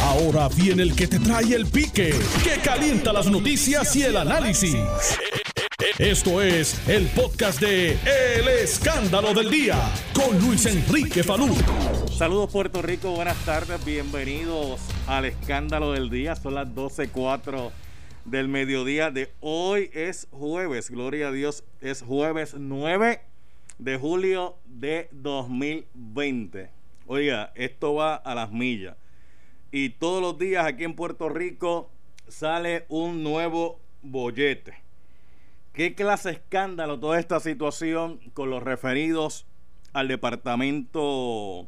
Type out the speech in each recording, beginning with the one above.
Ahora viene el que te trae el pique, que calienta las noticias y el análisis. Esto es el podcast de El Escándalo del Día con Luis Enrique Falú. Saludos Puerto Rico, buenas tardes, bienvenidos al Escándalo del Día. Son las 12.04 del mediodía de hoy. Es jueves, gloria a Dios, es jueves 9 de julio de 2020. Oiga, esto va a las millas. Y todos los días aquí en Puerto Rico sale un nuevo bollete. ¿Qué clase de escándalo toda esta situación con los referidos al Departamento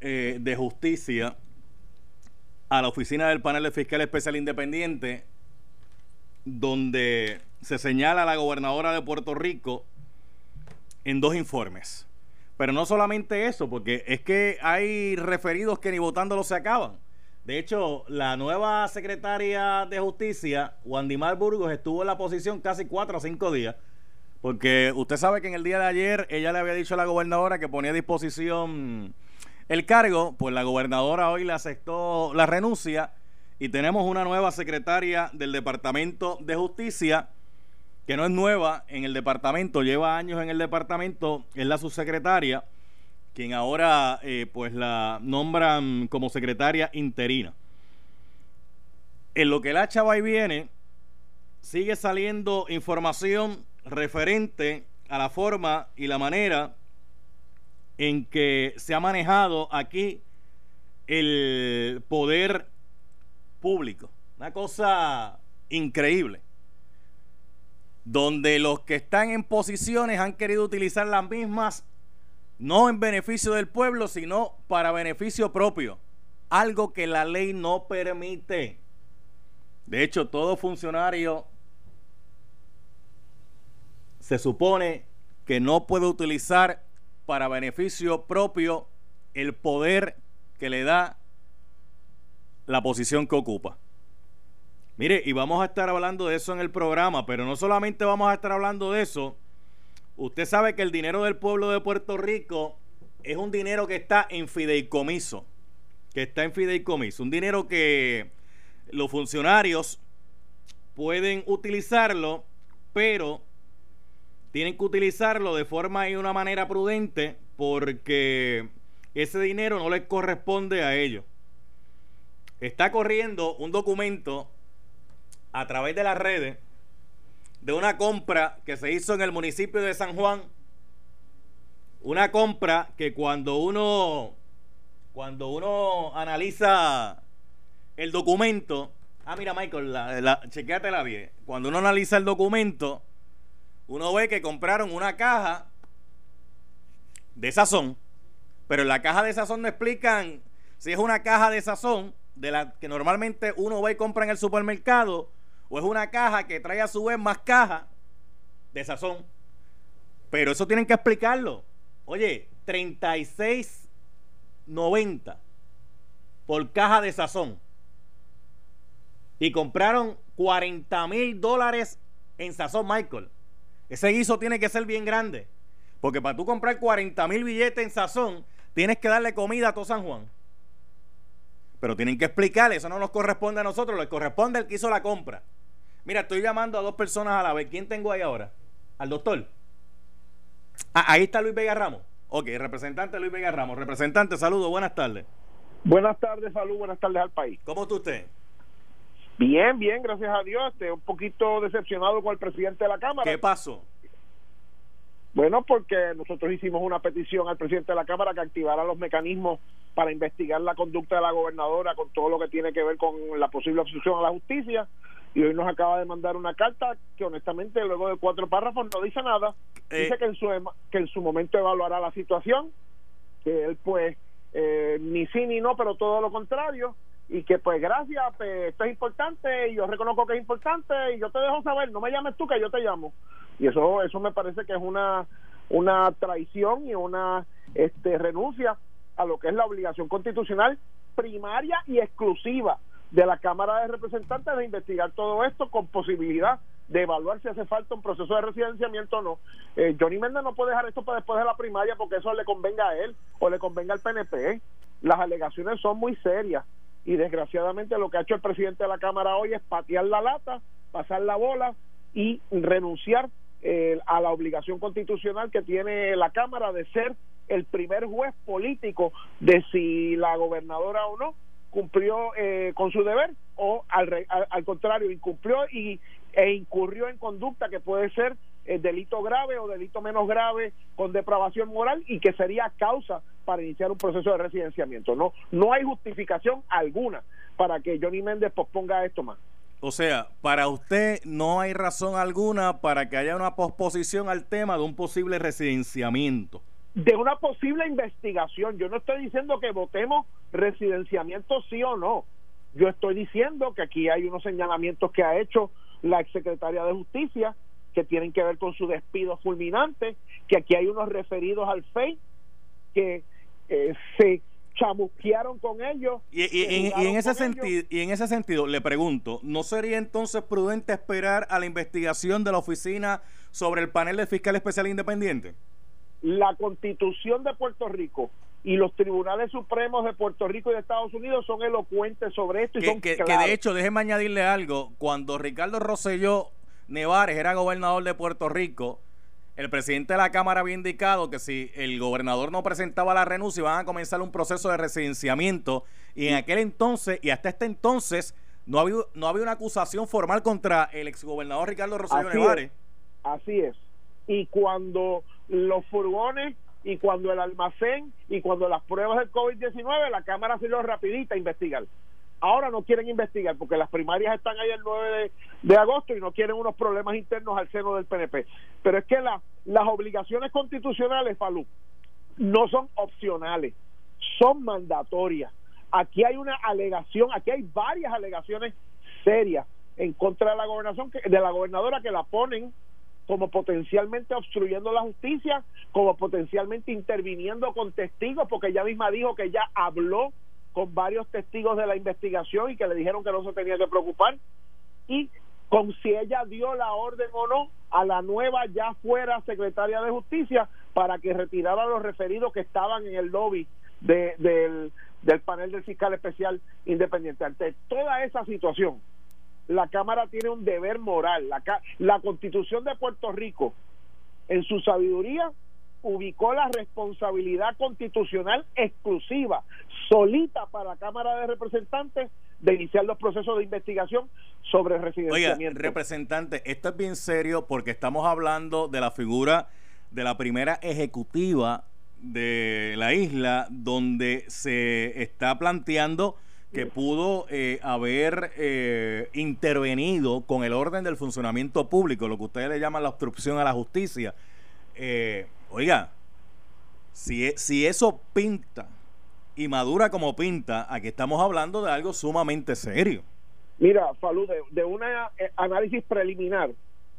eh, de Justicia, a la oficina del panel de fiscal especial independiente, donde se señala a la gobernadora de Puerto Rico en dos informes. Pero no solamente eso, porque es que hay referidos que ni votándolo se acaban. De hecho, la nueva secretaria de Justicia, Wandimar Burgos, estuvo en la posición casi cuatro o cinco días. Porque usted sabe que en el día de ayer ella le había dicho a la gobernadora que ponía a disposición el cargo, pues la gobernadora hoy le aceptó la renuncia y tenemos una nueva secretaria del Departamento de Justicia, que no es nueva en el departamento, lleva años en el departamento, es la subsecretaria quien ahora eh, pues la nombran como secretaria interina. En lo que la chava y viene, sigue saliendo información referente a la forma y la manera en que se ha manejado aquí el poder público. Una cosa increíble. Donde los que están en posiciones han querido utilizar las mismas no en beneficio del pueblo, sino para beneficio propio. Algo que la ley no permite. De hecho, todo funcionario se supone que no puede utilizar para beneficio propio el poder que le da la posición que ocupa. Mire, y vamos a estar hablando de eso en el programa, pero no solamente vamos a estar hablando de eso, Usted sabe que el dinero del pueblo de Puerto Rico es un dinero que está en fideicomiso. Que está en fideicomiso. Un dinero que los funcionarios pueden utilizarlo, pero tienen que utilizarlo de forma y una manera prudente porque ese dinero no les corresponde a ellos. Está corriendo un documento a través de las redes de una compra que se hizo en el municipio de San Juan. Una compra que cuando uno cuando uno analiza el documento, ah mira Michael, la, la, bien. Cuando uno analiza el documento, uno ve que compraron una caja de sazón, pero en la caja de sazón no explican si es una caja de sazón de la que normalmente uno va y compra en el supermercado o es una caja que trae a su vez más caja de sazón. Pero eso tienen que explicarlo. Oye, 36.90 por caja de sazón. Y compraron 40 mil dólares en sazón, Michael. Ese guiso tiene que ser bien grande. Porque para tú comprar 40 mil billetes en sazón, tienes que darle comida a todo San Juan. Pero tienen que explicarle, eso no nos corresponde a nosotros, le corresponde al que hizo la compra. Mira, estoy llamando a dos personas a la vez. ¿Quién tengo ahí ahora? Al doctor. Ah, ahí está Luis Vega Ramos. Ok, representante Luis Vega Ramos. Representante, saludos, buenas tardes. Buenas tardes, salud, buenas tardes al país. ¿Cómo está usted? Bien, bien, gracias a Dios. Este, un poquito decepcionado con el presidente de la Cámara. ¿Qué pasó? Bueno, porque nosotros hicimos una petición al presidente de la Cámara que activara los mecanismos para investigar la conducta de la gobernadora con todo lo que tiene que ver con la posible obstrucción a la justicia y hoy nos acaba de mandar una carta que honestamente luego de cuatro párrafos no dice nada. Eh, dice que en su que en su momento evaluará la situación que él pues eh, ni sí ni no pero todo lo contrario y que pues gracias pues, esto es importante y yo reconozco que es importante y yo te dejo saber no me llames tú que yo te llamo. Y eso eso me parece que es una una traición y una este renuncia a lo que es la obligación constitucional primaria y exclusiva de la Cámara de Representantes de investigar todo esto con posibilidad de evaluar si hace falta un proceso de residenciamiento o no. Eh, Johnny Méndez no puede dejar esto para después de la primaria porque eso le convenga a él o le convenga al PNP. Las alegaciones son muy serias y desgraciadamente lo que ha hecho el presidente de la Cámara hoy es patear la lata, pasar la bola y renunciar eh, a la obligación constitucional que tiene la Cámara de ser el primer juez político de si la gobernadora o no cumplió eh, con su deber o al, al, contrario incumplió y e incurrió en conducta que puede ser eh, delito grave o delito menos grave con depravación moral y que sería causa para iniciar un proceso de residenciamiento. No, no hay justificación alguna para que Johnny Méndez posponga esto más. O sea, para usted no hay razón alguna para que haya una posposición al tema de un posible residenciamiento. De una posible investigación. Yo no estoy diciendo que votemos residenciamiento sí o no. Yo estoy diciendo que aquí hay unos señalamientos que ha hecho la exsecretaria de Justicia que tienen que ver con su despido fulminante, que aquí hay unos referidos al FEI que eh, se chamusquearon con ellos. Y, en ese sentido, y en ese sentido, le pregunto, ¿no sería entonces prudente esperar a la investigación de la oficina sobre el panel de fiscal especial independiente? La constitución de Puerto Rico y los tribunales supremos de Puerto Rico y de Estados Unidos son elocuentes sobre esto y que, son que, que, de hecho, déjeme añadirle algo, cuando Ricardo Rosselló Nevares era gobernador de Puerto Rico, el presidente de la Cámara había indicado que si el gobernador no presentaba la renuncia iban a comenzar un proceso de residenciamiento y en aquel entonces y hasta este entonces no había, no había una acusación formal contra el exgobernador Ricardo Rosselló Nevares. así es. Y cuando los furgones y cuando el almacén y cuando las pruebas del COVID-19, la Cámara se lo rapidita a investigar. Ahora no quieren investigar porque las primarias están ahí el 9 de, agosto y no quieren unos problemas internos al seno del PNP. Pero es que las obligaciones constitucionales, Falú, no son opcionales, son mandatorias. Aquí hay una alegación, aquí hay varias alegaciones serias en contra de la gobernación de la gobernadora que la ponen como potencialmente obstruyendo la justicia, como potencialmente interviniendo con testigos, porque ella misma dijo que ella habló con varios testigos de la investigación y que le dijeron que no se tenía que preocupar y con si ella dio la orden o no a la nueva ya fuera secretaria de justicia para que retirara a los referidos que estaban en el lobby de, del, del panel del fiscal especial independiente. Ante toda esa situación, la Cámara tiene un deber moral. La, Constitución de Puerto Rico, en su sabiduría, ubicó la responsabilidad constitucional exclusiva, solita para la Cámara de Representantes de iniciar los procesos de investigación sobre residenciamiento. Oiga, representante, esto es bien serio porque estamos hablando de la figura de la primera ejecutiva de la isla donde se está planteando que pudo eh, haber eh, intervenido con el orden del funcionamiento público, lo que ustedes le llaman la obstrucción a la justicia. Eh, Oiga, si, e, si eso pinta y madura como pinta, aquí estamos hablando de algo sumamente serio. Mira, Falú, de, un eh, análisis preliminar,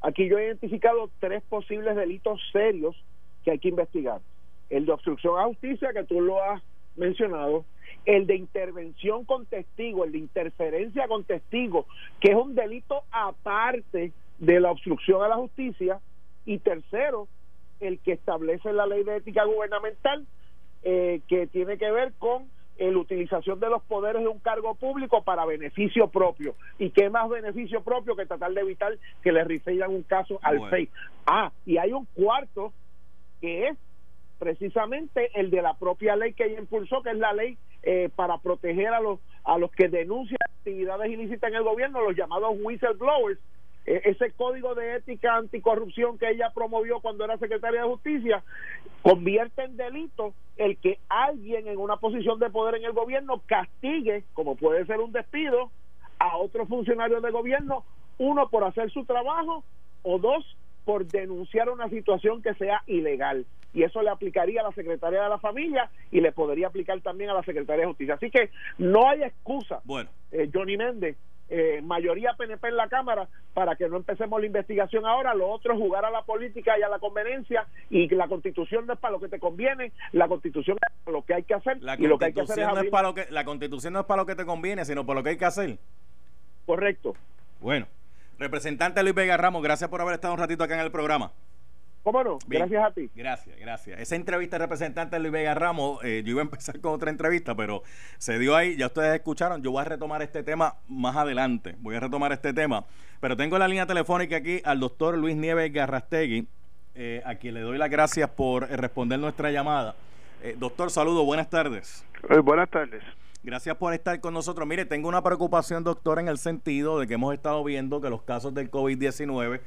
aquí yo he identificado tres posibles delitos serios que hay que investigar. El de obstrucción a justicia, que tú lo has mencionado, el de intervención con testigo, el de interferencia con testigo, que es un delito aparte de la obstrucción a la justicia, y tercero, el que establece la ley de ética gubernamental eh, que tiene que ver con la utilización de los poderes de un cargo público para beneficio propio. ¿Y qué más beneficio propio que tratar de evitar que le refieran un caso al FEI? Ah, y hay un cuarto que es precisamente el de la propia ley que ella impulsó, que es la ley eh, para proteger a los a los que denuncian actividades ilícitas en el gobierno, los llamados whistleblowers, e, ese código de ética anticorrupción que ella promovió cuando era secretaria de justicia convierte en delito el que alguien en una posición de poder en el gobierno castigue, como puede ser un despido, a otro funcionario de gobierno, uno por hacer su trabajo o dos por denunciar una situación que sea ilegal. Y eso le aplicaría a la Secretaría de la Familia y le podría aplicar también a la Secretaría de Justicia. Así que no hay excusa, bueno. Eh, Johnny Méndez, eh, mayoría PNP en la Cámara para que no empecemos la investigación ahora, lo otro es jugar a la política y a la conveniencia y la constitución no es para lo que te conviene, la constitución es para lo que hay que hacer la y lo que hay que hacer es, no es para lo que la constitución no es para lo que te conviene, sino para lo que hay que hacer. Correcto. Bueno, representante Luis Vega Ramos, gracias por haber estado un ratito acá en el programa. ¿Cómo no? Gracias a ti. Gracias, gracias. Esa entrevista representante de Luis Vega Ramos, eh, yo iba a empezar con otra entrevista, pero se dio ahí, ya ustedes escucharon, yo voy a retomar este tema más adelante, voy a retomar este tema, pero tengo la línea telefónica aquí al doctor Luis Nieves Garrastegui, eh, a quien le doy las gracias por eh, responder nuestra llamada. doctor, saludo, buenas tardes. buenas tardes. Gracias por estar con nosotros. Mire, tengo una preocupación, doctor, en el sentido de que hemos estado viendo que los casos del COVID-19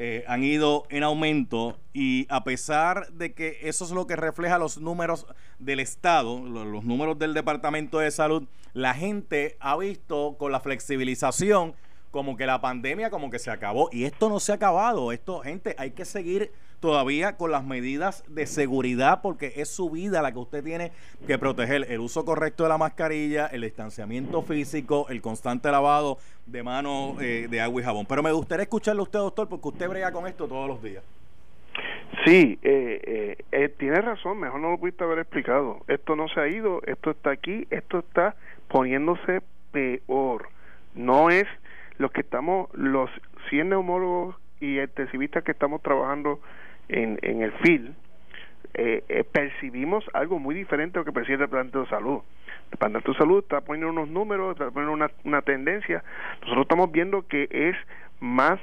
eh, han ido en aumento y a pesar de que eso es lo que refleja los números del Estado, los números del Departamento de Salud, la gente ha visto con la flexibilización como que la pandemia como que se acabó. Y esto no se ha acabado, esto gente hay que seguir todavía con las medidas de seguridad porque es su vida la que usted tiene que proteger. El uso correcto de la mascarilla, el distanciamiento físico, el constante lavado de manos eh, de agua y jabón. Pero me gustaría escucharle a usted, doctor, porque usted brega con esto todos los días. Sí, eh, eh, tiene razón, mejor no lo pudiste haber explicado. Esto no se ha ido, esto está aquí, esto está poniéndose peor. No es lo que estamos, los 100 neumólogos y intensivistas que estamos trabajando en, el FIL, eh, eh, percibimos algo muy diferente a lo que percibe el Departamento de Salud. El Departamento de Salud está poniendo unos números, está poniendo una, una tendencia. Nosotros estamos viendo que es más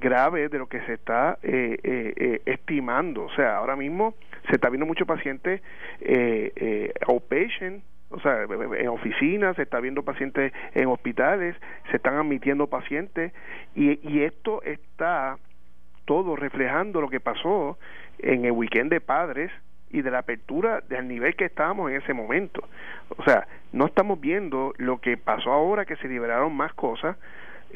grave de lo que se está eh, eh, estimando. O sea, ahora mismo se está viendo muchos pacientes eh, outpatient, o sea, en oficinas, se está viendo pacientes en hospitales, se están admitiendo pacientes y, y esto está todo reflejando lo que pasó en el weekend de padres y de la apertura del nivel que estábamos en ese momento. O sea, no estamos viendo lo que pasó ahora que se liberaron más cosas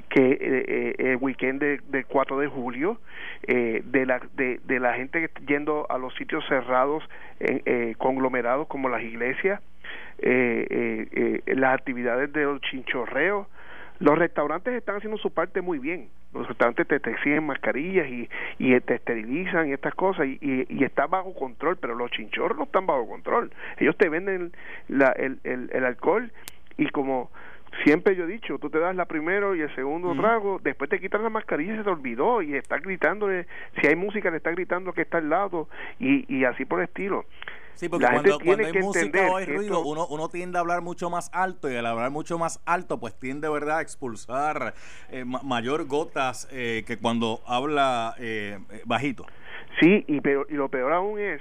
que eh, eh, el weekend del 4 de julio, eh, de, la, de, de, la gente yendo a los sitios cerrados, conglomerados como las iglesias, las actividades de los chinchorreos, los restaurantes están haciendo su parte muy bien. Los restaurantes te, te exigen mascarillas y, y te esterilizan y estas cosas y, y, está bajo control, pero los chinchorros no están bajo control. Ellos te venden la, el, el, el alcohol y como siempre yo he dicho, tú te das la primero y el segundo trago, después te quitan la mascarilla y se te olvidó y está gritando, si hay música le está gritando que está al lado y, y así por el estilo. Sí, porque cuando, cuando, hay música o hay ruido, uno, uno tiende a hablar mucho más alto y al hablar mucho más alto, pues tiende, ¿verdad?, a expulsar eh, mayor gotas eh, que cuando habla eh, bajito. Sí, y, pero, y lo peor aún es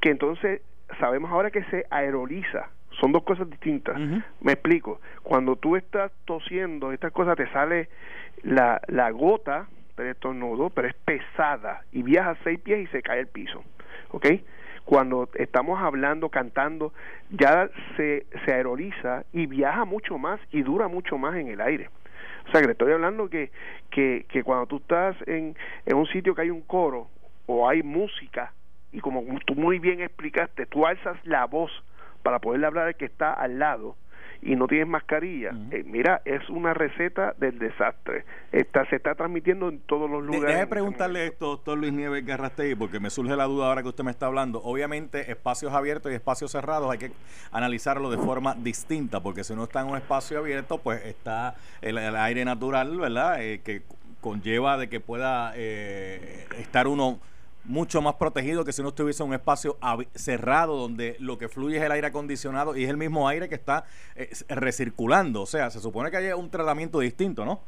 que entonces sabemos ahora que se aeroliza. Son dos cosas distintas. Me explico. Cuando tú estás tosiendo, estas cosas te sale la, la gota, pero esto nudo, pero es pesada y viaja seis pies y se cae el piso. ¿Ok? Cuando estamos hablando, cantando, ya se, se aeroliza y viaja mucho más y dura mucho más en el aire. O sea, que le estoy hablando que, que, que cuando tú estás en, en un sitio que hay un coro o hay música, y como tú muy bien explicaste, tú alzas la voz para poderle hablar al que está al lado, y no tienes mascarilla, eh, mira, es una receta del desastre. Está, se está transmitiendo en todos los lugares. Deje preguntarle esto, doctor Luis Nieves Garrastegui, porque me surge la duda ahora que usted me está hablando. Obviamente, espacios abiertos y espacios cerrados hay que analizarlo de forma distinta, porque si uno está en un espacio abierto, pues está el, aire natural, ¿verdad? Eh, que conlleva de que pueda eh, estar uno mucho más protegido que si no estuviese en un espacio cerrado donde lo que fluye es el aire acondicionado y es el mismo aire que está eh, recirculando. O sea, se supone que hay un tratamiento distinto, ¿no?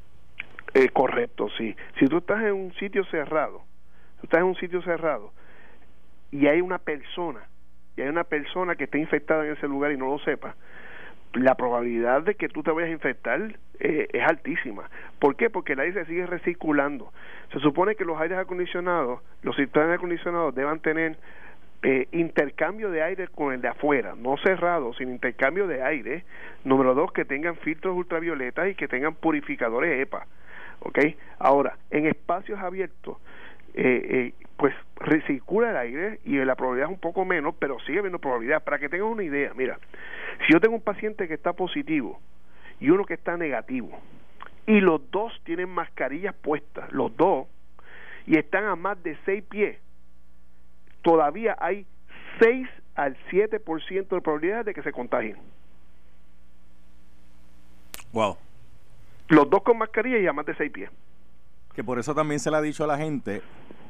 Eh, correcto, sí. Si tú estás en un sitio cerrado, tú estás en un sitio cerrado y hay una persona, y hay una persona que está infectada en ese lugar y no lo sepa, la probabilidad de que tú te vayas a infectar eh, es altísima. ¿Por qué? Porque el aire se sigue recirculando. Se supone que los aires acondicionados, los sistemas acondicionados deban tener eh, intercambio de aire con el de afuera, no cerrado, sino intercambio de aire. Número dos, que tengan filtros ultravioletas y que tengan purificadores EPA. ¿Ok? Ahora, en espacios abiertos, eh, eh, pues recircula el aire y la probabilidad es un poco menos, pero sigue habiendo probabilidad. Para que tengan una idea, mira, si yo tengo un paciente que está positivo y uno que está negativo, y los dos tienen mascarillas puestas, los dos, y están a más de seis pies, todavía hay 6 al 7% de probabilidad de que se contagien. Wow. Los dos con mascarilla y a más de seis pies que por eso también se le ha dicho a la gente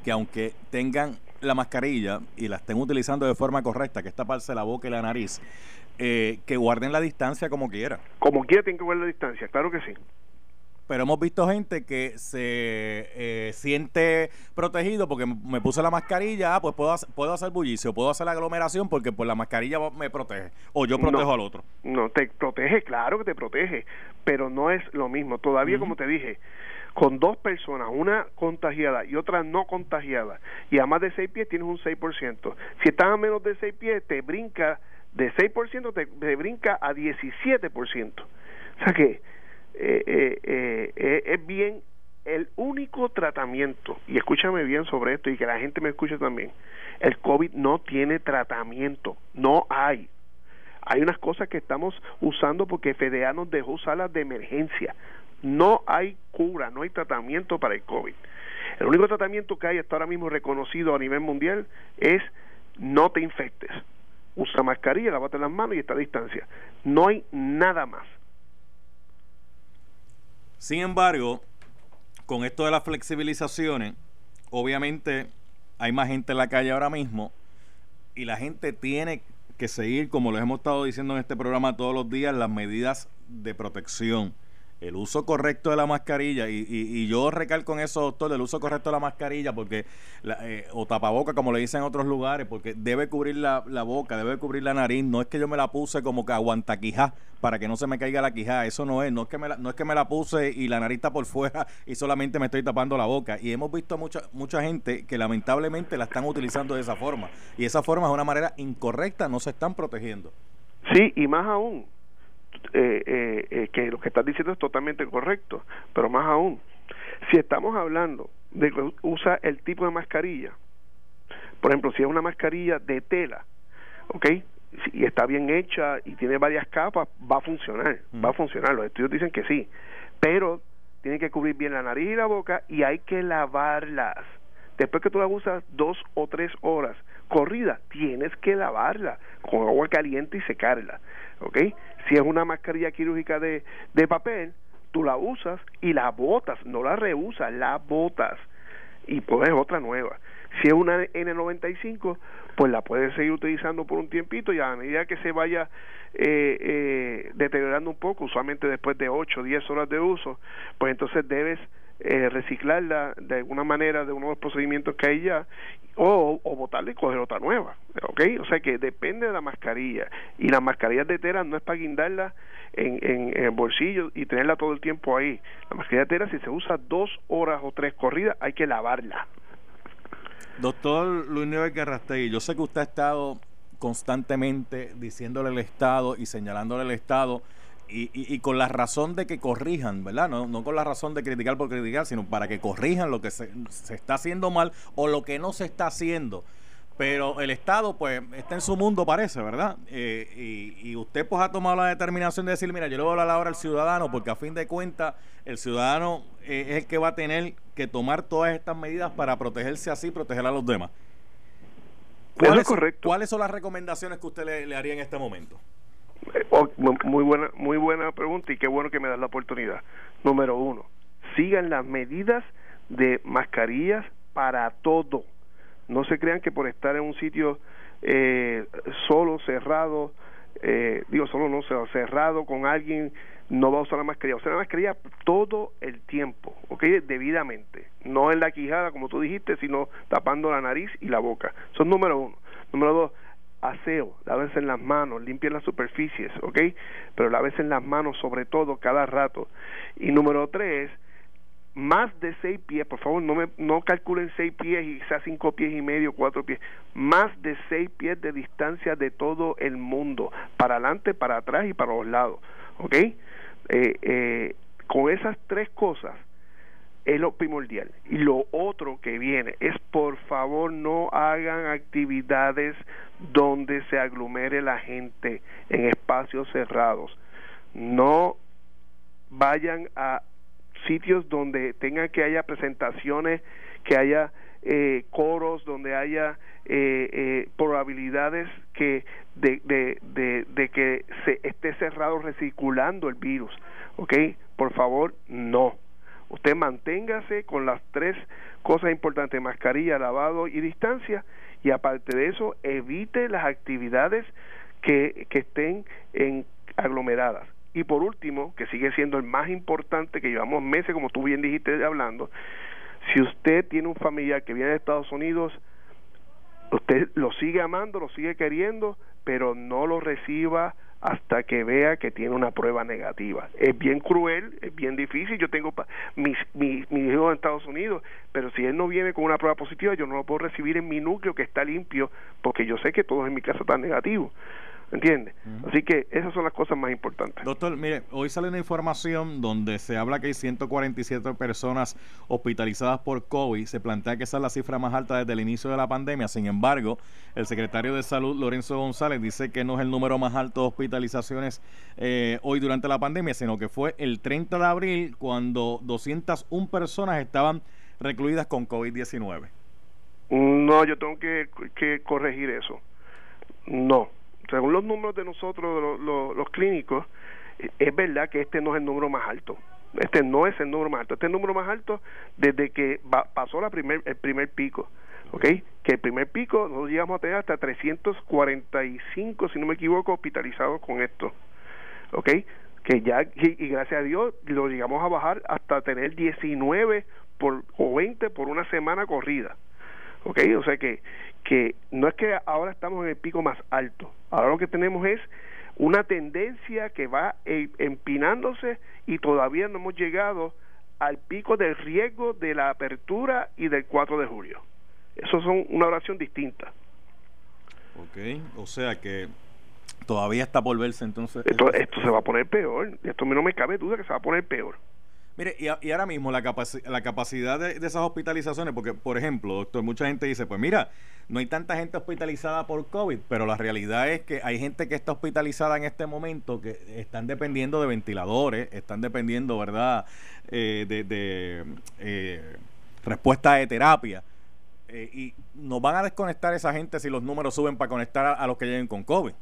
que aunque tengan la mascarilla y la estén utilizando de forma correcta, que es taparse la boca y la nariz, eh, que guarden la distancia como quiera. Como quiera tienen que guardar la distancia, claro que sí pero hemos visto gente que se eh, siente protegido porque me puse la mascarilla, ah, pues puedo, hacer, puedo hacer bullicio, puedo hacer la aglomeración porque pues la mascarilla me protege o yo protejo al otro. No, te protege, claro que te protege, pero no es lo mismo. Todavía, como te dije, con dos personas, una contagiada y otra no contagiada, y a más de seis pies tienes un 6%. Si estás a menos de seis pies, te brinca de 6%, te, te brinca a 17%. O sea que eh, eh, eh, es bien el único tratamiento, y escúchame bien sobre esto y que la gente me escuche también, el COVID no tiene tratamiento, no hay. Hay unas cosas que estamos usando porque FDA nos dejó usarlas de emergencia. No hay cura, no hay tratamiento para el COVID. El único tratamiento que hay hasta ahora mismo reconocido a nivel mundial es no te infectes. Usa mascarilla, lávate las manos y está a distancia. No hay nada más. Sin embargo, con esto de las flexibilizaciones, obviamente hay más gente en la calle ahora mismo y la gente tiene que seguir, como les hemos estado diciendo en este programa todos los días, las medidas de protección el uso correcto de la mascarilla, y, y, yo recalco en eso, doctor, el uso correcto de la mascarilla, porque, eh, o tapaboca, como le dicen en otros lugares, porque debe cubrir la, boca, debe cubrir la nariz, no es que yo me la puse como que aguanta quijá, para que no se me caiga la quijá, eso no es, no es que me la, no es que me la puse y la nariz está por fuera y solamente me estoy tapando la boca, y hemos visto mucha, mucha gente que lamentablemente la están utilizando de esa forma, y esa forma es una manera incorrecta, no se están protegiendo. Sí, y más aún, eh, eh, eh, que lo que estás diciendo es totalmente correcto, pero más aún, si estamos hablando de que usa el tipo de mascarilla, por ejemplo, si es una mascarilla de tela, ¿ok? y está bien hecha y tiene varias capas, va a funcionar, va a funcionar. Los estudios dicen que sí, pero tiene que cubrir bien la nariz y la boca y hay que lavarlas. Después que tú la usas dos o tres horas corrida, tienes que lavarla con agua caliente y secarla. ¿ok? Si es una mascarilla quirúrgica de, de papel, tú la usas y la botas, no la reusas, la botas y pones otra nueva. Si es una N95, pues la puedes seguir utilizando por un tiempito y a medida que se vaya eh, eh, deteriorando un poco, usualmente después de 8 o 10 horas de uso, pues entonces debes eh, reciclarla de alguna manera de uno de los procedimientos que hay ya o, botarla y coger otra nueva, ¿ok? O sea que depende de la mascarilla y las mascarillas de tela no es para guindarla en, en, el bolsillo y tenerla todo el tiempo ahí. La mascarilla de tela si se usa dos horas o tres corridas hay que lavarla. Doctor Luis Nieves Garrastegui, yo sé que usted ha estado constantemente diciéndole al Estado y señalándole al Estado y, y, con la razón de que corrijan, ¿verdad? No, no con la razón de criticar por criticar, sino para que corrijan lo que se, se está haciendo mal o lo que no se está haciendo. Pero el Estado, pues, está en su mundo, parece, ¿verdad? Eh, y, usted, pues, ha tomado la determinación de decir, mira, yo le voy a hablar ahora al ciudadano, porque a fin de cuentas, el ciudadano eh, es el que va a tener que tomar todas estas medidas para protegerse así, proteger a los demás. ¿Cuáles, correcto. ¿Cuáles son las recomendaciones que usted le, le haría en este momento? Oh, muy buena, muy buena pregunta y qué bueno que me das la oportunidad. Número uno, sigan las medidas de mascarillas para todo. No se crean que por estar en un sitio eh, solo, cerrado, eh, digo solo no, cerrado con alguien, no va a usar la mascarilla. Usa la mascarilla todo el tiempo, ¿ok? Debidamente. No en la quijada, como tú dijiste, sino tapando la nariz y la boca. Son número uno. Número dos, aseo, lávense en las manos, limpien las superficies, ¿ok? Pero lávense en las manos sobre todo cada rato. Y número tres, más de seis pies, por favor, no, me, no calculen seis pies y sea cinco pies y medio, cuatro pies, más de seis pies de distancia de todo el mundo, para adelante, para atrás y para los lados, ¿ok? Eh, eh, con esas tres cosas, es lo primordial. Y lo otro que viene es, por favor, no hagan actividades donde se aglomere la gente en espacios cerrados. No vayan a sitios donde tengan que haya presentaciones, que haya eh, coros, donde haya eh, eh, probabilidades que de, de, de, de, que se esté cerrado recirculando el virus. ¿Ok? Por favor, no usted manténgase con las tres cosas importantes, mascarilla, lavado y distancia, y aparte de eso, evite las actividades que, estén en aglomeradas. Y por último, que sigue siendo el más importante, que llevamos meses, como tú bien dijiste, hablando, si usted tiene un familiar que viene de Estados Unidos, usted lo sigue amando, lo sigue queriendo, pero no lo reciba hasta que vea que tiene una prueba negativa. Es bien cruel, es bien difícil. Yo tengo mis, mis, mis hijos en Estados Unidos, pero si él no viene con una prueba positiva, yo no lo puedo recibir en mi núcleo que está limpio, porque yo sé que todos en mi casa están negativos. ¿Entiendes? Así que esas son las cosas más importantes. Doctor, mire, hoy sale una información donde se habla que hay 147 personas hospitalizadas por COVID. Se plantea que esa es la cifra más alta desde el inicio de la pandemia. Sin embargo, el secretario de Salud, Lorenzo González, dice que no es el número más alto de hospitalizaciones eh, hoy durante la pandemia, sino que fue el 30 de abril cuando 201 personas estaban recluidas con COVID-19. No, yo tengo que, que corregir eso. No, según los números de nosotros, los, clínicos, eh, es verdad que este no es el número más alto. Este no es el número más alto. Este es el número más alto desde que pasó la primer, el primer pico. ¿Ok? Que el primer pico nosotros llegamos a tener hasta 345, si no me equivoco, hospitalizados con esto. ¿Ok? Que ya, y, gracias a Dios, lo llegamos a bajar hasta tener 19 por, o 20 por una semana corrida. ¿Ok? O sea que, que no es que ahora estamos en el pico más alto, ahora lo que tenemos es una tendencia que va e, empinándose y todavía no hemos llegado al pico del riesgo de la apertura y del 4 de julio. Eso son una oración distinta. Ok, o sea que todavía está por verse entonces. Esto, esto se va a poner peor, esto no me cabe duda que se va a poner peor. Mire, y, ahora mismo la, la capacidad de, esas hospitalizaciones, porque, por ejemplo, doctor, mucha gente dice, pues mira, no hay tanta gente hospitalizada por COVID, pero la realidad es que hay gente que está hospitalizada en este momento que están dependiendo de ventiladores, están dependiendo, ¿verdad?, eh, de, eh, respuesta de terapia. Eh, y nos van a desconectar esa gente si los números suben para conectar a, los que lleguen con COVID.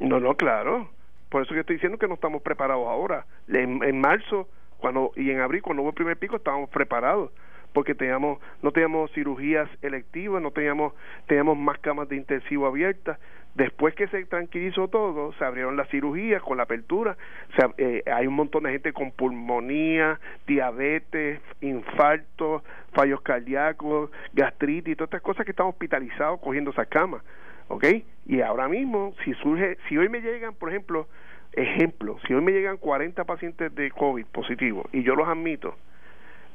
No, no, claro. Por eso que estoy diciendo que no estamos preparados ahora. en marzo cuando y en abril cuando hubo el primer pico estábamos preparados porque teníamos no teníamos cirugías electivas no teníamos teníamos más camas de intensivo abiertas después que se tranquilizó todo se abrieron las cirugías con la apertura eh, hay un montón de gente con pulmonía diabetes infartos fallos cardíacos gastritis todas estas cosas que están hospitalizados cogiendo esas camas ¿ok? y ahora mismo si surge si hoy me llegan por ejemplo Ejemplo, si hoy me llegan 40 pacientes de COVID positivos y yo los admito,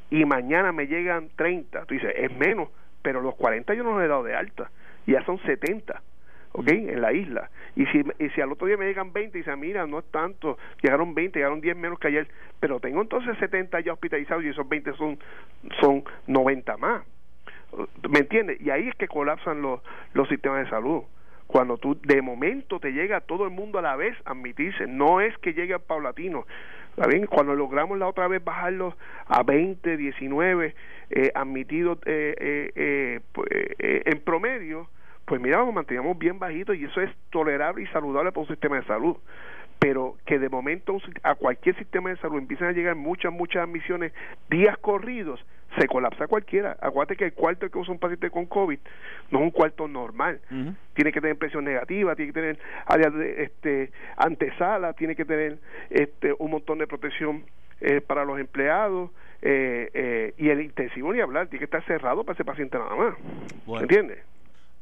y mañana me llegan 30, tú dices, es menos, pero los 40 yo no los he dado de alta, ya son 70, ¿ok? En la isla. Y si, y si al otro día me llegan 20 y dicen, mira, no es tanto, llegaron 20, llegaron 10 menos que ayer, pero tengo entonces 70 ya hospitalizados y esos 20 son, son 90 más. ¿Me entiendes? Y ahí es que colapsan los, los sistemas de salud cuando tú de momento te llega todo el mundo a la vez a admitirse, no es que llegue al paulatino. bien? Cuando logramos la otra vez bajarlos a 20, 19 eh, admitidos eh, eh, pues, eh, en promedio, pues mira, nos manteníamos bien bajitos y eso es tolerable y saludable para un sistema de salud pero que de momento a cualquier sistema de salud empiezan a llegar muchas, muchas admisiones días corridos, se colapsa cualquiera. Acuérdate que el cuarto que usa un paciente con COVID no es un cuarto normal. Tiene que tener presión negativa, tiene que tener áreas de este, antesala, tiene que tener este, un montón de protección eh, para los empleados eh, eh, y el intensivo ni hablar, tiene que estar cerrado para ese paciente nada más. ¿Entiendes?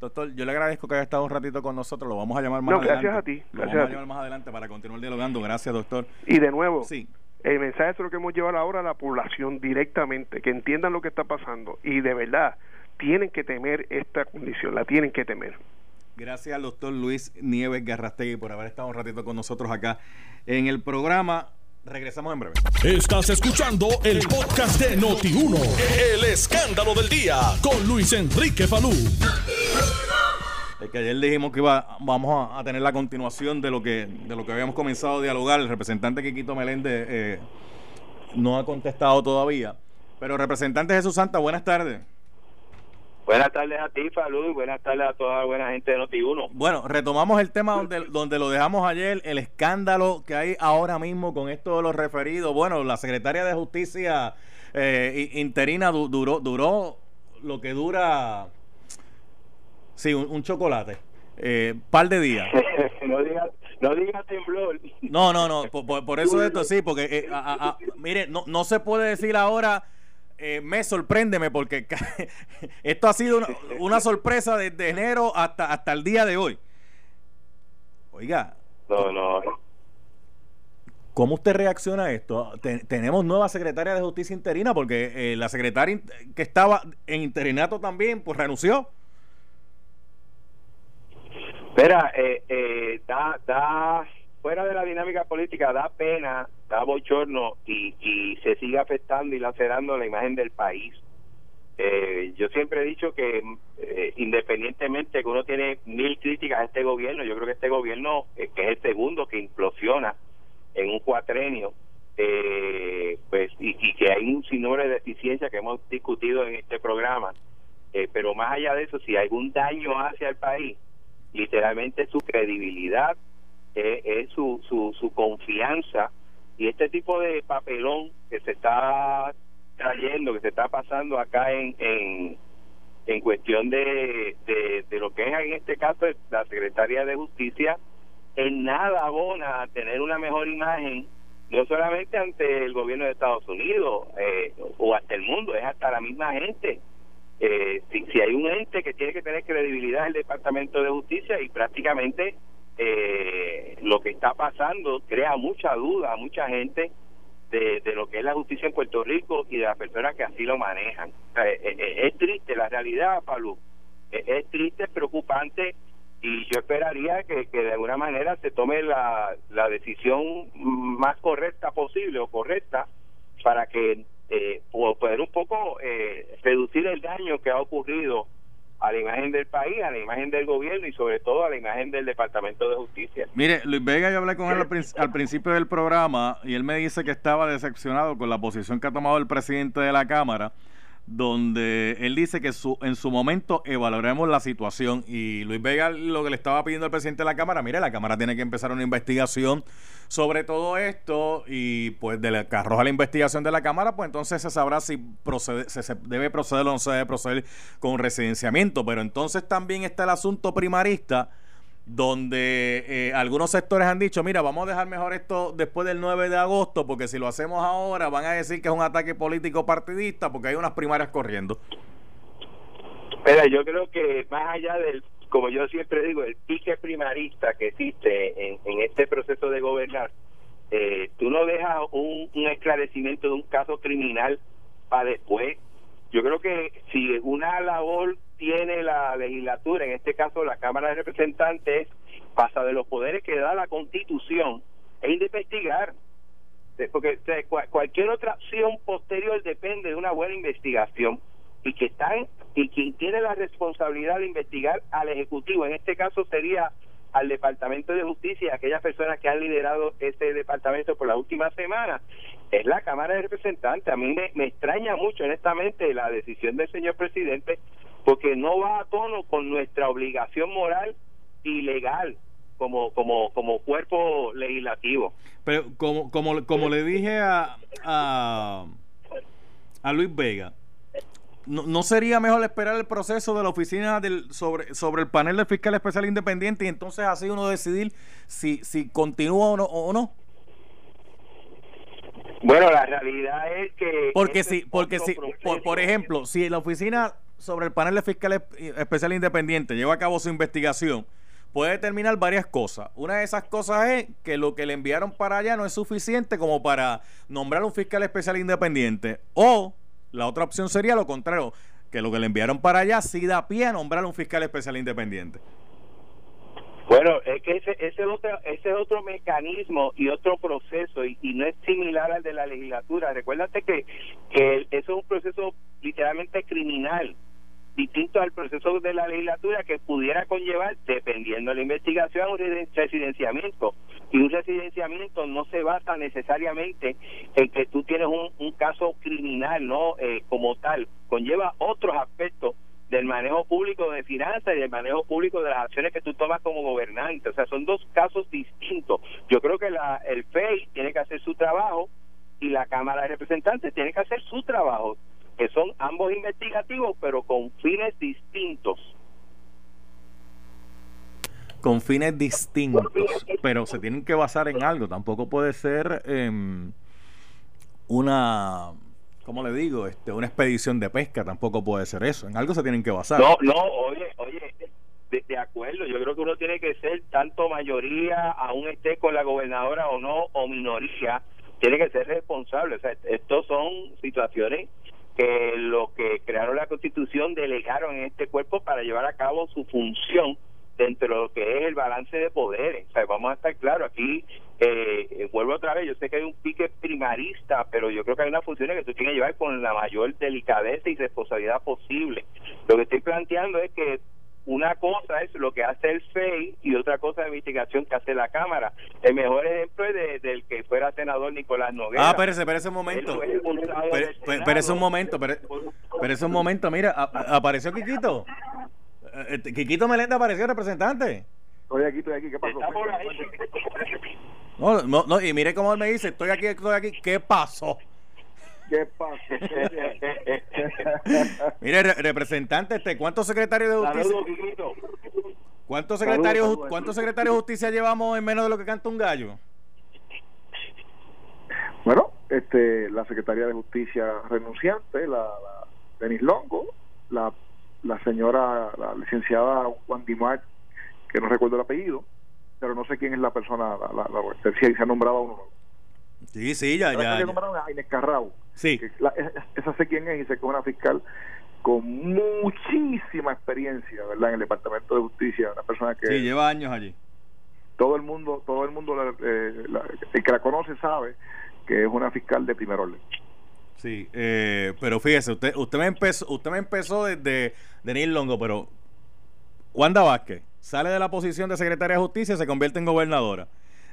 Doctor, yo le agradezco que haya estado un ratito con nosotros. Lo vamos a llamar más adelante. Gracias a ti. Lo vamos a, llamar más adelante para continuar dialogando. Gracias, doctor. Y de nuevo, sí. El mensaje es lo que hemos llevado ahora a la población directamente, que entiendan lo que está pasando. Y de verdad, tienen que temer esta condición, la tienen que temer. Gracias al doctor Luis Nieves Garrastegui por haber estado un ratito con nosotros acá en el programa. Regresamos en breve. Estás escuchando el podcast de Noti1. El escándalo del día con Luis Enrique Falú. Es que ayer dijimos que iba, vamos a, tener la continuación de lo que de lo que habíamos comenzado a dialogar. El representante Quiquito Meléndez eh, no ha contestado todavía. Pero representante Jesús Santa, buenas tardes. Buenas tardes a ti, Falú, y buenas tardes a toda la buena gente de Noti1. Bueno, retomamos el tema donde, donde lo dejamos ayer, el escándalo que hay ahora mismo con esto de los referidos. Bueno, la secretaria de Justicia eh, interina duró, duró lo que dura, sí, un, chocolate, eh, par de días. no digas no diga temblor. No, no, no, por, eso esto sí, porque, eh, mire, no, no se puede decir ahora eh, me sorpréndeme porque esto ha sido una, sorpresa desde enero hasta, hasta el día de hoy. Oiga. No, no. ¿Cómo usted reacciona a esto? tenemos nueva secretaria de justicia interina porque eh, la secretaria que estaba en interinato también, pues renunció. Espera, eh, eh, da, da fuera de la dinámica política da pena, da bochorno y, y se sigue afectando y lacerando la imagen del país. Eh, yo siempre he dicho que eh, independientemente que uno tiene mil críticas a este gobierno, yo creo que este gobierno, eh, que es el segundo que implosiona en un cuatrenio, pues y, y, que hay un sinnúmero de deficiencias que hemos discutido en este programa, pero más allá de eso, si algún daño hace al país, literalmente su credibilidad, es, su, su, su confianza y este tipo de papelón que se está trayendo, que se está pasando acá en, en, en cuestión de, de, lo que es en este caso la Secretaría de Justicia, en nada abona a tener una mejor imagen, no solamente ante el gobierno de Estados Unidos eh, o hasta el mundo, es hasta la misma gente. Eh, si, si hay un ente que tiene que tener credibilidad el Departamento de Justicia y prácticamente eh, lo que está pasando crea mucha duda a mucha gente de, de, lo que es la justicia en Puerto Rico y de las personas que así lo manejan. Eh, eh, eh, es, triste la realidad, Pablo. Es, triste, es preocupante y yo esperaría que, que de alguna manera se tome la, la decisión más correcta posible o correcta para que eh, poder un poco eh, reducir el daño que ha ocurrido a la imagen del país, a la imagen del gobierno y sobre todo a la imagen del Departamento de Justicia. Mire, Luis Vega, yo hablé con él al, principio del programa y él me dice que estaba decepcionado con la posición que ha tomado el presidente de la Cámara donde él dice que su, en su momento evaluaremos la situación. Y Luis Vega lo que le estaba pidiendo al presidente de la Cámara, mire, la Cámara tiene que empezar una investigación sobre todo esto y pues de la que arroja la investigación de la Cámara, pues entonces se sabrá si procede, se, debe proceder o no se debe proceder con residenciamiento, pero entonces también está el asunto primarista donde eh, algunos sectores han dicho, mira, vamos a dejar mejor esto después del 9 de agosto, porque si lo hacemos ahora van a decir que es un ataque político partidista, porque hay unas primarias corriendo. Mira, yo creo que más allá del, como yo siempre digo, el pique primarista que existe en, este proceso de gobernar, eh, tú no dejas un, un esclarecimiento de un caso criminal para después. Yo creo que si una labor tiene la legislatura, en este caso la Cámara de Representantes, pasa de los poderes que da la Constitución, es investigar. Porque cualquier otra acción posterior depende de una buena investigación y que están y quien tiene la responsabilidad de investigar al ejecutivo en este caso sería al Departamento de Justicia aquellas personas que han liderado ese departamento por la última semana es la Cámara de Representantes. A mí me extraña mucho, honestamente, la decisión del señor presidente porque no va a tono con nuestra obligación moral y legal como como como cuerpo legislativo. Pero como como como le dije a a, a Luis Vega, no, ¿no, sería mejor esperar el proceso de la oficina del, sobre, sobre el panel del fiscal especial independiente y entonces así uno decidir si, si continúa o no? O no? Bueno, la realidad es que... Porque si, porque si, por, por ejemplo, si la oficina sobre el panel de fiscal especial independiente lleva a cabo su investigación, puede determinar varias cosas. Una de esas cosas es que lo que le enviaron para allá no es suficiente como para nombrar un fiscal especial independiente. O la otra opción sería lo contrario, que lo que le enviaron para allá sí da pie a nombrar un fiscal especial independiente. Bueno, es que ese, ese, otro, ese otro mecanismo y otro proceso, y, no es similar al de la legislatura. Recuérdate que, que eso es un proceso literalmente criminal distinto al proceso de la legislatura que pudiera conllevar, dependiendo de la investigación, un residenciamiento. Y un residenciamiento no se basa necesariamente en que tú tienes un, caso criminal, ¿no? Eh, como tal, conlleva otros aspectos del manejo público de finanzas y del manejo público de las acciones que tú tomas como gobernante. O sea, son dos casos distintos. Yo creo que la, el FEI tiene que hacer su trabajo y la Cámara de Representantes tiene que hacer su trabajo, que son ambos investigativos, pero con fines distintos. Con fines distintos, pero se tienen que basar en algo. Tampoco puede ser em, una ¿cómo le digo? Este, una expedición de pesca tampoco puede ser eso. En algo se tienen que basar. No, no, oye, oye, de, acuerdo. Yo creo que uno tiene que ser tanto mayoría, aún esté con la gobernadora o no, o minoría, tiene que ser responsable. O sea, estos son situaciones que lo que crearon la Constitución delegaron en este cuerpo para llevar a cabo su función dentro de lo que es el balance de poderes. Vamos a estar claros, aquí eh, vuelvo otra vez, yo sé que hay un pique primarista, pero yo creo que hay una función que tú tienes que llevar con la mayor delicadeza y responsabilidad posible. Lo que estoy planteando es que una cosa es lo que hace el FEI y otra cosa de investigación que hace la Cámara. El mejor ejemplo es del que fuera senador Nicolás Noguera. Ah, espérese, espérese un momento. Espérese un momento, espérese un momento. Mira, apareció Quiquito. Eh, eh, Quiquito Melenda apareció representante. Estoy aquí, estoy aquí, ¿qué pasó? No, no, no, y mire cómo él me dice, estoy aquí, estoy aquí, ¿qué pasó? ¿Qué pasó? mire, representante, este, ¿cuántos secretarios de justicia? ¿Cuántos secretarios, ¿Cuántos secretarios de justicia llevamos en menos de lo que canta un gallo? Bueno, este, la secretaria de justicia renunciante, la, la Denis Longo, la la señora, la licenciada Juan Dimar, que no recuerdo el apellido, pero no sé quién es la persona, la, la, la si se ha nombrado a uno Sí, sí, ya, ya. Se nombraron a Inés Carrao. Sí. esa sé quién es y sé que es una fiscal con muchísima experiencia, ¿verdad? En el Departamento de Justicia, una persona que... Sí, lleva años allí. Todo el mundo, todo el mundo, eh, el que la conoce sabe que es una fiscal de primer orden. Sí, eh, pero fíjese, usted, usted me empezó, usted me empezó desde Denis Longo, pero Wanda Vázquez sale de la posición de secretaria de justicia y se convierte en gobernadora.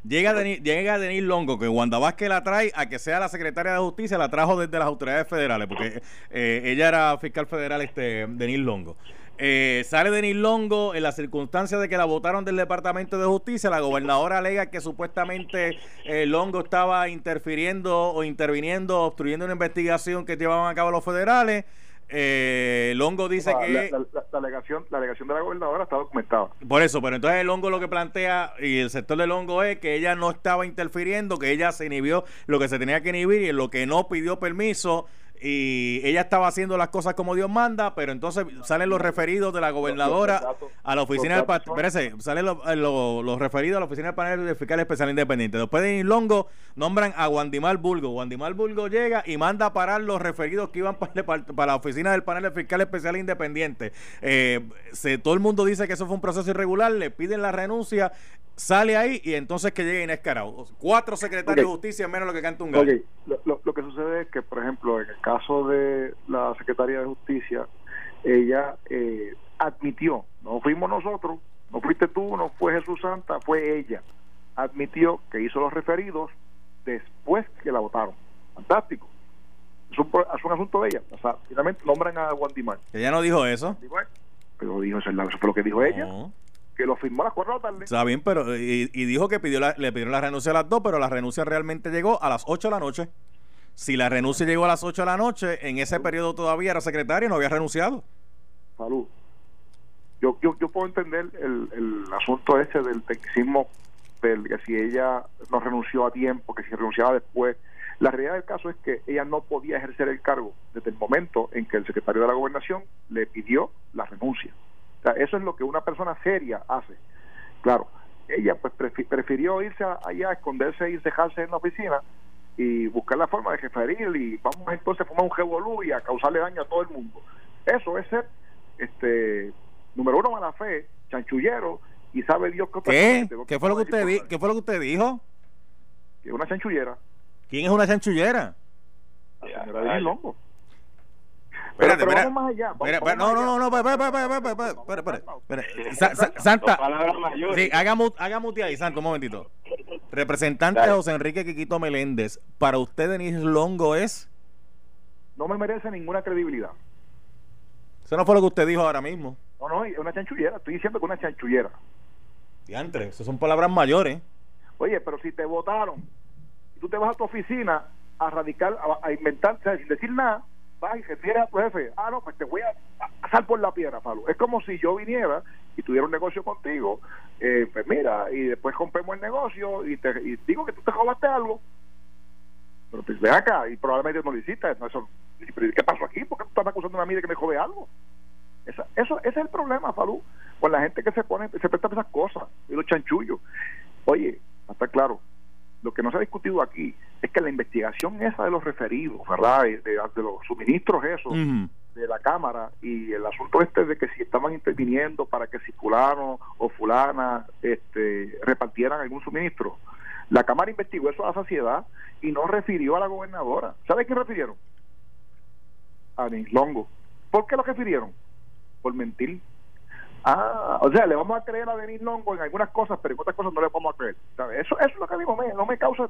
Llega Denis, llega Denis Longo, que Wanda Vázquez la trae a que sea la secretaria de justicia, la trajo desde las autoridades federales, porque eh, ella era fiscal federal, este Denis Longo. Eh, sale Denis Longo en las circunstancias de que la votaron del Departamento de Justicia. La gobernadora alega que supuestamente eh, Longo estaba interfiriendo o interviniendo, obstruyendo una investigación que llevaban a cabo los federales. Eh, Longo dice que la, alegación la alegación de la gobernadora está documentada. Por eso pero entonces el Longo lo que plantea y el sector de Longo es que ella no estaba interfiriendo que ella se inhibió lo que se tenía que inhibir y lo que no pidió permiso y ella estaba haciendo las cosas como Dios manda, pero entonces salen los referidos de la gobernadora a la oficina del espérese, salen eh, los, referidos a la oficina del panel de fiscal especial independiente. Después de Longo nombran a Guandimar Bulgo. Guandimar Bulgo llega y manda a parar los referidos que iban para, la oficina del panel de fiscal especial independiente. Eh, se, todo el mundo dice que eso fue un proceso irregular, le piden la renuncia, sale ahí y entonces que llegue Inés Carao. Cuatro secretarios de justicia menos lo que canta un gallo. Lo, lo, que sucede es que, por ejemplo, en el caso de la Secretaría de Justicia, ella eh, admitió, no fuimos nosotros, no fuiste tú, no fue Jesús Santa, fue ella, admitió que hizo los referidos después que la votaron. Fantástico. Es un, es un asunto de ella. O sea, finalmente nombran a Wandimar. Ella no dijo eso. Pero dijo eso, fue lo que dijo ella que lo firmó a las 4 de la tarde. Está bien, pero y, dijo que pidió le pidieron la renuncia a las 2, pero la renuncia realmente llegó a las 8 de la noche. Si la renuncia llegó a las 8 de la noche, en ese periodo todavía era secretario y no había renunciado. Salud. Yo, yo, yo puedo entender el, el asunto ese del tecnicismo, del que si ella no renunció a tiempo, que si renunciaba después. La realidad del caso es que ella no podía ejercer el cargo desde el momento en que el secretario de la gobernación le pidió la renuncia eso es lo que una persona seria hace. Claro, ella pues prefirió irse allá, esconderse y dejarse en la oficina y buscar la forma de referir y vamos entonces a fumar un revolú y a causarle daño a todo el mundo. Eso es ser, este, número uno, mala fe, chanchullero y sabe Dios. ¿Qué? ¿Qué fue, lo que usted ¿Qué fue lo que usted dijo? Que es una chanchullera. ¿Quién es una chanchullera? La señora Longo. Espérate, pero, vamos más allá. Vamos, no, no, no, no, espera, espera, Santa, sí, haga, haga muti ahí, Santo, un momentito. Representante José Enrique Quiquito Meléndez, ¿para usted Denis Longo es? No me merece ninguna credibilidad. Eso no fue lo que usted dijo ahora mismo. No, no, es una chanchullera. Estoy diciendo que es una chanchullera. Diantre, esas son palabras mayores. Oye, pero si te votaron y tú te vas a tu oficina a radical, a, a inventar, sin decir nada, vas y refieres a tu jefe, ah, no, pues te voy a pasar por la piedra, Pablo. Es como si yo viniera y tuviera un negocio contigo, eh, pues mira, y después rompemos el negocio y, te, y digo que tú te robaste algo, pero pues ven acá, y probablemente no lo hiciste, no, eso, ¿qué pasó aquí? ¿Por qué tú estás acusando a mí de que me jode algo? Esa, eso, ese es el problema, Falú, con la gente que se pone, se presta esas cosas, y los chanchullos. Oye, está claro, lo que no se ha discutido aquí es que la investigación esa de los referidos, ¿verdad? De, de los suministros esos de la Cámara y el asunto este de que si estaban interviniendo para que si fulano o fulana este, repartieran algún suministro. La Cámara investigó eso a saciedad y no refirió a la gobernadora. ¿Sabe a quién refirieron? A Longo. ¿Por qué lo refirieron? Por mentir. Ah, o sea, le vamos a creer a Denis Longo en algunas cosas, pero en otras cosas no le vamos a creer. ¿sabe? Eso, eso es lo que a mí no me, no me causa,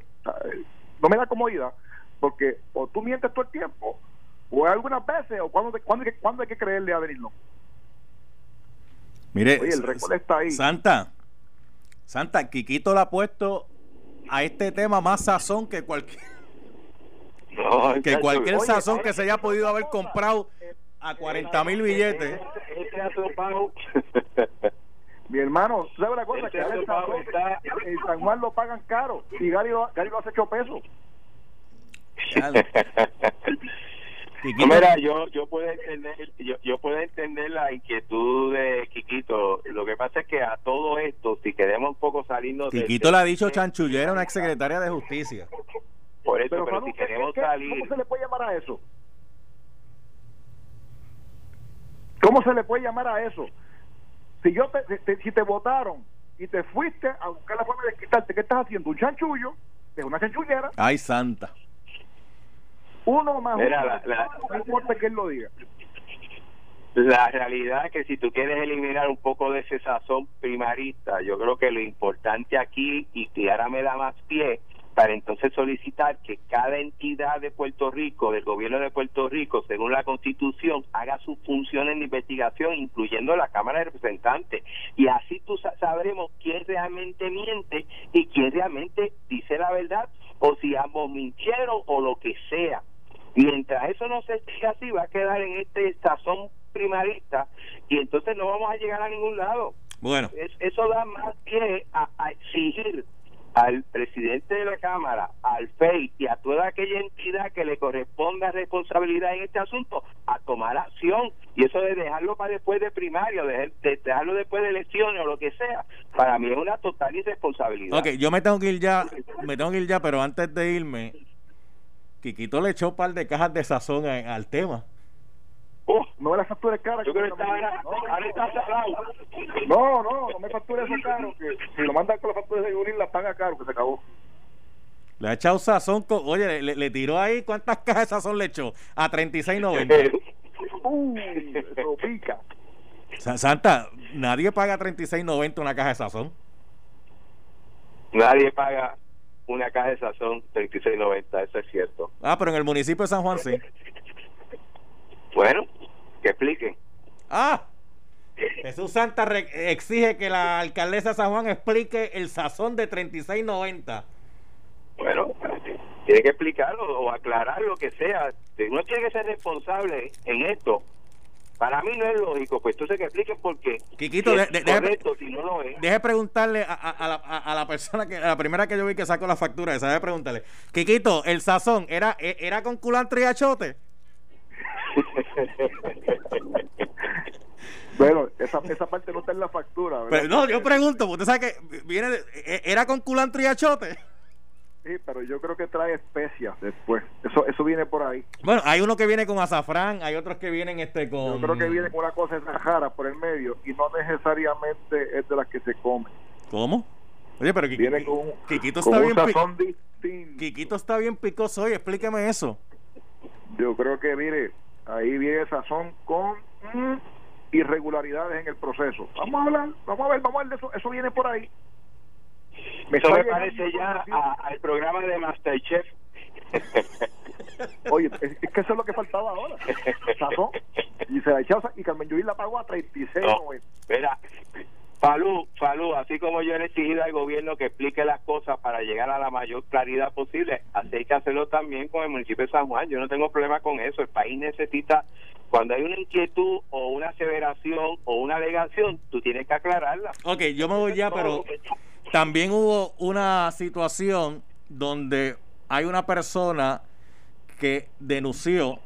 no me da comodidad, porque o tú mientes todo el tiempo, o algunas veces, o cuando, cuando, cuando hay que creerle a Denis Longo. Mire, Oye, el récord está ahí. Santa, Santa, Quiquito le ha puesto a este tema más sazón que cualquier, No, que cualquier oye, sazón que se haya podido haber comprado a 40 mil billetes. Este atropado. Mi hermano, ¿tú ¿sabes la cosa? Este Que el pavo sazón está- en San Juan lo pagan caro y Gary lo, Gary lo hace 8 pesos. Quiquito, No, mira, yo yo puedo entender yo, yo puedo entender la inquietud de Quiquito. Lo que pasa es que a todo esto, si queremos un poco salirnos Quiquito le ha dicho chanchullera a una exsecretaria de justicia. por eso, Pero, pero, si ¿qué- queremos qué- salir, ¿cómo se le puede llamar a eso? ¿Cómo se le puede llamar a eso? Si yo te, te- si te votaron y te fuiste a buscar la forma de quitarte, ¿qué estás haciendo? Un chanchullo, es una chanchullera, Ay, Santa. uno más Mira, uno, la- la- no importa que él lo diga. La realidad es que si tú quieres eliminar un poco de ese sazón primarista, yo creo que lo importante aquí, y que ahora me da más pie, para entonces solicitar que cada entidad de Puerto Rico, del gobierno de Puerto Rico, según la Constitución, haga sus funciones de investigación, incluyendo la Cámara de Representantes. Y así tú sa- sabremos quién realmente miente y quién realmente dice la verdad, o si ambos mintieron o lo que sea. Mientras eso no se esté así, va a quedar en este sazón primarista y entonces no vamos a llegar a ningún lado. Bueno, Es- eso da más pie a, a exigir al presidente de la Cámara, al FEI y a toda aquella entidad que le corresponda responsabilidad en este asunto a tomar acción. Y eso de dejarlo para después de primaria, de, de dejarlo después de elecciones o lo que sea, para mí es una total irresponsabilidad. ok, yo me tengo que ir ya, me tengo que ir ya, pero antes de irme, Quiquito le echó un par de cajas de sazón al tema. Uf, No me la factures cara. yo creo que está ahora, ahora está cerrado. No, no, no me factures eso caro. Que si lo mandan con la factura de Unir, la paga caro, que se acabó. Le ha echado sazón, con- oye, le, le tiró ahí, ¿cuántas cajas de sazón le echó? A 36.90. Uh, eso pica. Sa- Santa, nadie paga 36.90 una caja de sazón. Nadie paga una caja de sazón 36.90, eso es cierto. Ah, pero en el municipio de San Juan sí. Bueno, que expliquen. Ah, Jesús Santa exige que la alcaldesa de San Juan explique el sazón de 36.90. Bueno, tiene que explicarlo o aclarar lo que sea. Uno tiene que ser responsable en esto. Para mí no es lógico, pues entonces que expliquen por qué. Quiquito, Si de- es de- déjame- correcto, si no lo es. Deje preguntarle a, a- a la, a- la persona que, a la primera que yo vi que sacó la factura esa, deje preguntarle. Quiquito, el sazón, ¿era, e- era con culantro y achote? Bueno, esa, esa parte no está en la factura. ¿verdad? Pero no, yo pregunto, porque usted sabe que viene e- ¿era con culantro y achote? Sí, pero yo creo que trae especias después. Eso eso viene por ahí. Bueno, hay uno que viene con azafrán, hay otros que vienen este con... Yo creo que viene con una cosa de Sahara por el medio y no necesariamente es de las que se come. ¿Cómo? Oye, pero Viene con, con está un bien pi- sazón distinto. Quiquito está bien picoso hoy, explíqueme eso. Yo creo que, mire, ahí viene sazón con mm, irregularidades en el proceso. Vamos a hablar, vamos a ver, vamos a ver de eso. Eso viene por ahí. Eso está me parece ya al programa de Masterchef. Oye, es, es que eso es lo que faltaba ahora. Sazón. Y se la echaba y Carmen Yulín la pagó a 36 No, mira, Falú, Falú, así como yo he exigido al gobierno que explique las cosas para llegar a la mayor claridad posible, así hay que hacerlo también con el municipio de San Juan. Yo no tengo problema con eso. El país necesita, cuando hay una inquietud o una aseveración o una alegación, tú tienes que aclararla. Ok, yo me voy ya, pero también hubo una situación donde hay una persona que denunció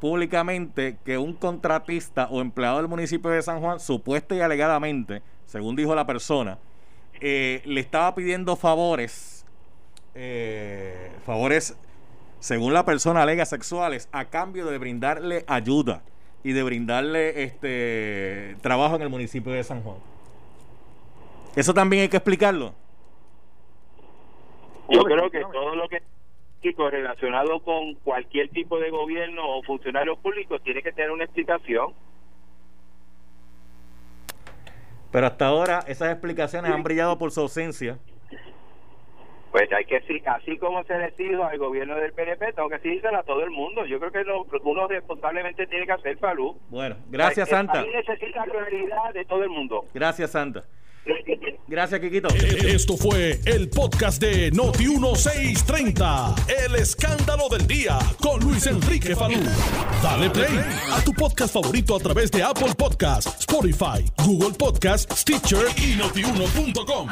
públicamente que un contratista o empleado del municipio de San Juan, supuesta y alegadamente, según dijo la persona, eh, le estaba pidiendo favores, eh, favores, según la persona alega sexuales, a cambio de brindarle ayuda y de brindarle este trabajo en el municipio de San Juan. Eso también hay que explicarlo. Yo creo que todo lo que relacionado con cualquier tipo de gobierno o funcionario público tiene que tener una explicación. Pero hasta ahora esas explicaciones han brillado por su ausencia. Pues hay que así como se le dijo al gobierno del PNP, tengo que decírselo a todo el mundo. Yo creo que lo, uno responsablemente tiene que hacer salud. Bueno, gracias Santa. necesita claridad de todo el mundo. Gracias Santa. Gracias, Kikito. Esto fue el podcast de Noti1630. El escándalo del día con Luis Enrique Falú. Dale play a tu podcast favorito a través de Apple Podcasts, Spotify, Google Podcasts, Stitcher y notiuno.com.